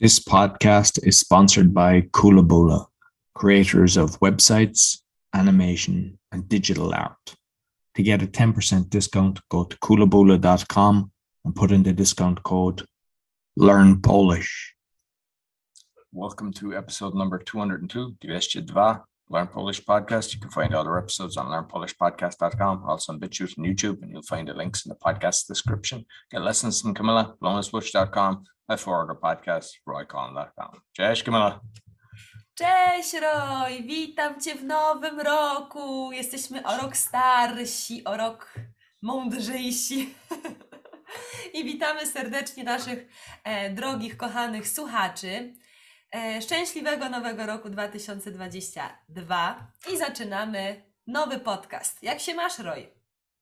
This podcast is sponsored by Kulabula, creators of websites, animation, and digital art. To get a 10% discount, go to kulabula.com and put in the discount code Learn Polish. Welcome to episode number 202, 202, Learn Polish Podcast. You can find other episodes on learnpolishpodcast.com, also on BitChute and YouTube, and you'll find the links in the podcast description. Get lessons from Camilla, bonusbush.com, Podcast, roycon.com. Cześć Camilla. Cześć Roy, witam Cię w nowym roku. Jesteśmy o rok starsi, o rok mądrzejsi. I witamy serdecznie naszych e, drogich, kochanych słuchaczy. E, szczęśliwego nowego roku 2022 i zaczynamy nowy podcast. Jak się masz, Roy?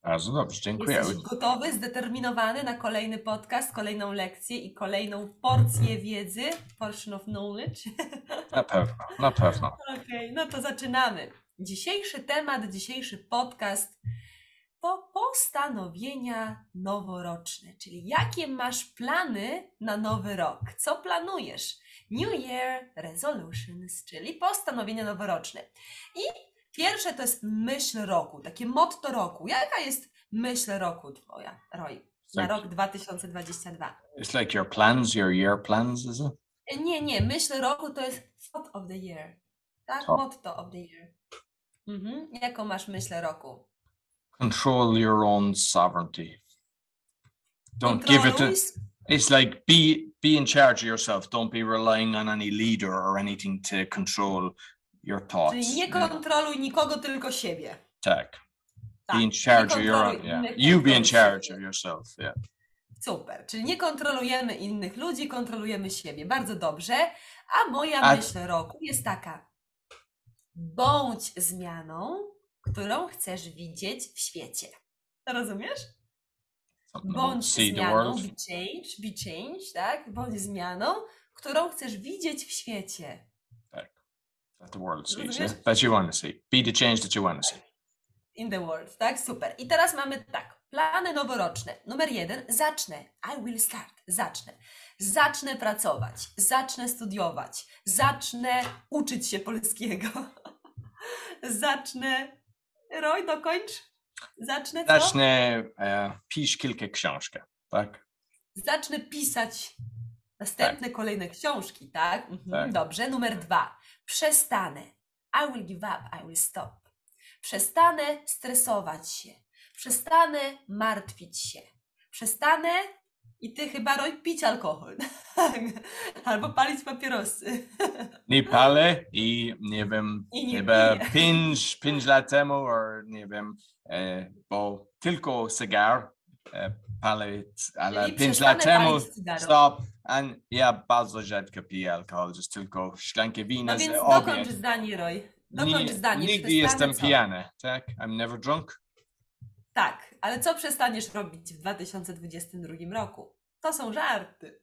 Bardzo dobrze, dziękuję. Jesteś gotowy, zdeterminowany na kolejny podcast, kolejną lekcję i kolejną porcję wiedzy, portion of knowledge? Na pewno, na pewno. Okej, okay, no to zaczynamy. Dzisiejszy temat, dzisiejszy podcast to postanowienia noworoczne, czyli jakie masz plany na nowy rok? Co planujesz? New Year Resolutions, czyli postanowienia noworoczne. I pierwsze to jest myśl roku, takie motto roku. Jaka jest myśl roku twoja, Roy, na Like- rok 2022? It's like your plans, your year plans, is it? Nie, nie, myśl roku to jest thought of the year. Tak? Motto of the year. Mhm. Jaką masz myśl roku? Control your own sovereignty. Don't give it to. It's like be be in charge of yourself. Don't be relying on any leader or anything to control your thoughts. Czyli nie kontroluj nikogo, tylko siebie. Tak. Tak, Be in charge of your own. Yeah. You be in charge of yourself. Yeah. Super, czyli nie kontrolujemy innych ludzi, kontrolujemy siebie. Bardzo dobrze. A moja A- myśl roku jest taka. Bądź zmianą, którą chcesz widzieć w świecie. Rozumiesz? Bądź see zmianą, be change, be change, tak? Bądź zmianą, którą chcesz widzieć w świecie. That the world sees. Yeah? That you want to see. Be the change that you want to see. In the world, tak? Super. I teraz mamy tak. Plany noworoczne. Numer jeden. Zacznę. I will start. Zacznę. Zacznę pracować. Zacznę studiować. Zacznę uczyć się polskiego. Zacznę. Roy, dokończ. Zacznę co? Zacznę e, pisz kilka książkę, tak? Zacznę pisać następne kolejne książki, tak? Mhm, Tak. Dobrze. Numer dwa. Przestanę. I will give up. I will stop. Przestanę stresować się. Przestanę martwić się. Przestanę i ty chyba Roy pić alkohol. Albo palić papierosy. Nie palę i nie wiem, I nie chyba piję. pięć, pięć lat temu, or nie wiem, e, bo tylko cygar e, palę, ale Czyli lat przestanę temu palić cygaro. stop. And ja bardzo rzadko piję alkohol, just tylko szklankę wina No z więc obiad. dokończ zdanie, Roy. Nie- zdanie. Nigdy jestem co? pijany, tak? I'm never drunk. Tak, ale co przestaniesz robić w 2022 roku? To są żarty.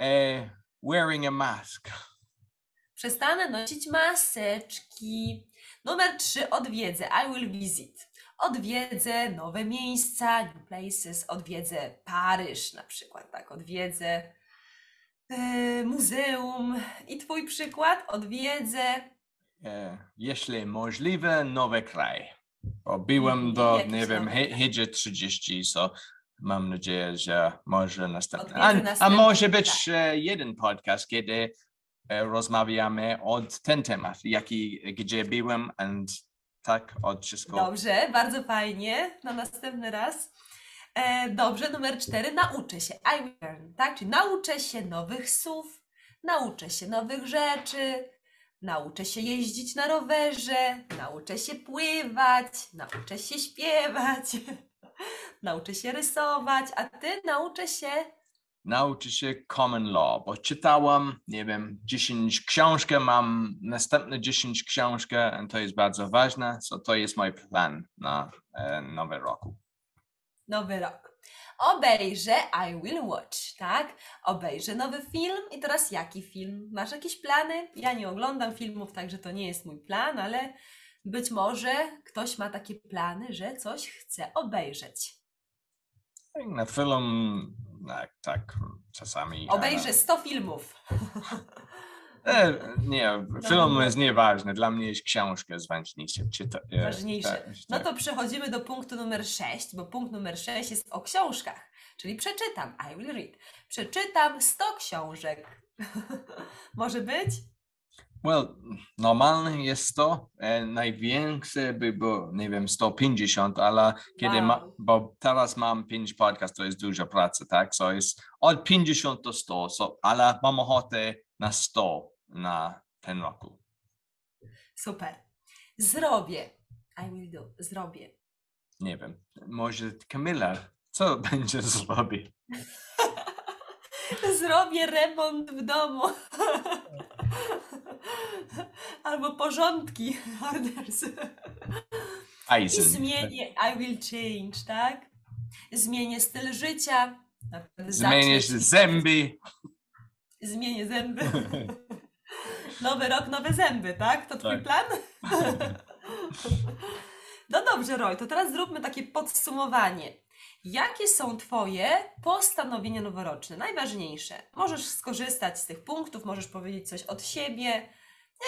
E, wearing a mask. Przestanę nosić maseczki. Numer 3. Odwiedzę. I will visit. Odwiedzę nowe miejsca, new places. Odwiedzę Paryż na przykład, tak. Odwiedzę e, muzeum. I twój przykład? Odwiedzę. E, jeśli możliwe, nowy kraj. Bo byłem Mhm, do, jakiś nie wiem, nowy he- kraj. Hidzie 30, so mam nadzieję, że może następny. A, a może kraj. być e, jeden podcast, kiedy rozmawiamy od ten temat, jaki, gdzie byłem, and tak, od wszystko. Dobrze, bardzo fajnie. Na następny raz. E, dobrze, numer cztery. Nauczę się. I learn, tak? Czyli nauczę się nowych słów, nauczę się nowych rzeczy, nauczę się jeździć na rowerze, nauczę się pływać, nauczę się śpiewać, nauczę się rysować, a ty nauczę się. Nauczę się common law, bo czytałam, nie wiem, 10 książkę, mam następne 10 książkę, to jest bardzo ważne, so to jest mój plan na e, nowy roku. Nowy rok. Obejrzę I will watch, tak? Obejrzę nowy film i teraz jaki film? Masz jakieś plany? Ja nie oglądam filmów, także to nie jest mój plan, ale być może ktoś ma takie plany, że coś chce obejrzeć. Na film tak, tak czasami. Obejrzę 100 filmów. E, nie, film no. jest nieważny. Dla mnie jest książka jest ważniejsza. Czyta, Ważniejsze. tak, No tak. to przechodzimy do punktu numer 6, bo punkt numer 6 jest o książkach. Czyli przeczytam. I will read. Przeczytam 100 książek. Może być? Well, normalnie jest to. E, największe by było, nie wiem, 150, ale kiedy ma, bo teraz mam 5 podcast, to jest dużo pracy, tak? So jest od 50 do 100, so, ale mam ochotę na 100 na ten roku. Super. Zrobię. I will do. Zrobię. Nie wiem, może Kamila, co będzie zrobić? Zrobię remont w domu. Albo porządki. Orders. I zmienię. I will change, tak? Zmienię styl życia. Zmienisz zacznie- zęby. Zmienię zęby. Nowy rok, nowe zęby, tak? To twój Tak. plan? No dobrze, Roy, to teraz zróbmy takie podsumowanie. Jakie są Twoje postanowienia noworoczne? Najważniejsze. Możesz skorzystać z tych punktów, możesz powiedzieć coś od siebie.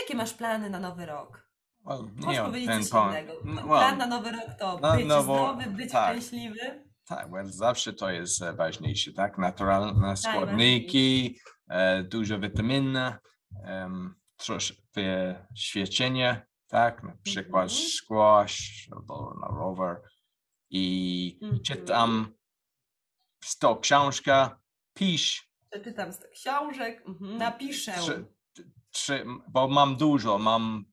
Jakie masz plany na nowy rok? Well, Możesz nie, powiedzieć ten coś po- innego. Plan well, na nowy rok to na być nowo- zdrowy, być tak. szczęśliwy. Tak, well, zawsze to jest e, ważniejsze, tak? Naturalne składniki, Najważniejsze. e, dużo witaminy, um, troszkę świecenia, tak? Na przykład Mhm. squash albo na rower. I Mhm. czytam 100 książka, pisz Przeczytam z książek, mhm, napiszę. trzy, trzy, bo mam dużo, mam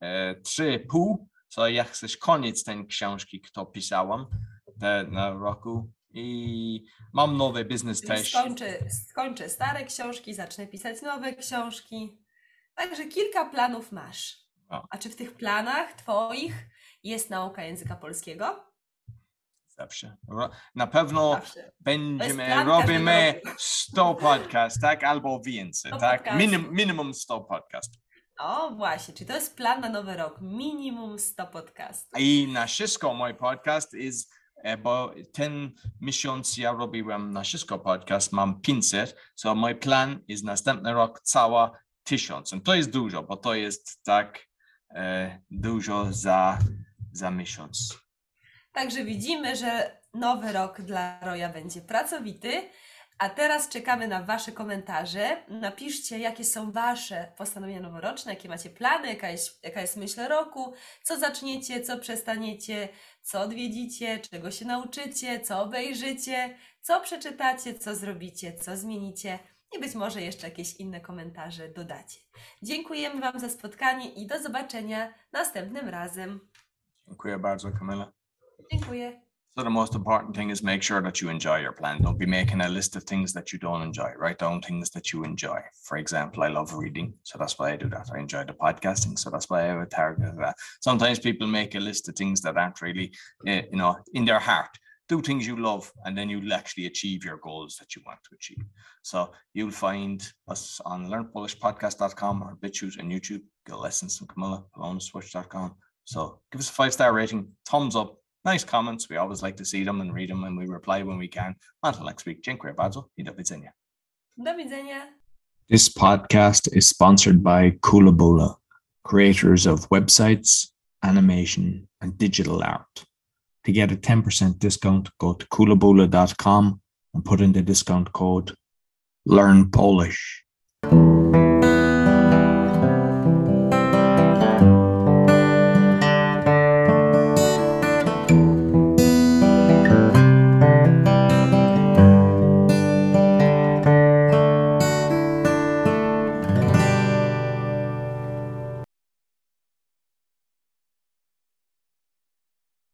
e, trzy pół, so jak chcesz koniec tej książki, kto pisałam te, na roku i mam nowy biznes też. Skończę, skończę stare książki, zacznę pisać nowe książki. Także kilka planów masz. A czy w tych planach Twoich jest nauka języka polskiego? Zawsze. Na pewno Zawsze. będziemy, robimy każdego 100 podcast, tak? Albo więcej, 100 tak? Minim, minimum 100 podcast. O, właśnie, czy to jest plan na nowy rok? Minimum 100 podcastów. I na wszystko mój podcast jest, e, bo ten miesiąc ja robiłem na wszystko podcast, mam 500, so mój plan jest następny rok cała 1000. I to jest dużo, bo to jest tak e, dużo za, za miesiąc. Także widzimy, że nowy rok dla Roya będzie pracowity. A teraz czekamy na Wasze komentarze. Napiszcie, jakie są Wasze postanowienia noworoczne, jakie macie plany, jaka jest, jaka jest myśl roku, co zaczniecie, co przestaniecie, co odwiedzicie, czego się nauczycie, co obejrzycie, co przeczytacie, co zrobicie, co zmienicie i być może jeszcze jakieś inne komentarze dodacie. Dziękujemy Wam za spotkanie i do zobaczenia następnym razem. Dziękuję bardzo, Kamila. So the most important thing is make sure that you enjoy your plan. Don't be making a list of things that you don't enjoy. Write down things that you enjoy. For example, I love reading, so that's why I do that. I enjoy the podcasting, so that's why I have a target of that. Sometimes people make a list of things that aren't really, eh, you know, in their heart. Do things you love, and then you'll actually achieve your goals that you want to achieve. So you'll find us on learnpolishpodcast.com or BitChute and YouTube. Get lessons from Camilla, polonaswitch.com. So give us a five star rating, thumbs up, nice comments. We always like to see them and read them, and we reply when we can. Until next week, dziękuję bardzo i do widzenia. Do widzenia. This podcast is sponsored by Coolabola, creators of websites, animation, and digital art. To get a 10% discount, go to coolabola.com and put in the discount code Learn Polish.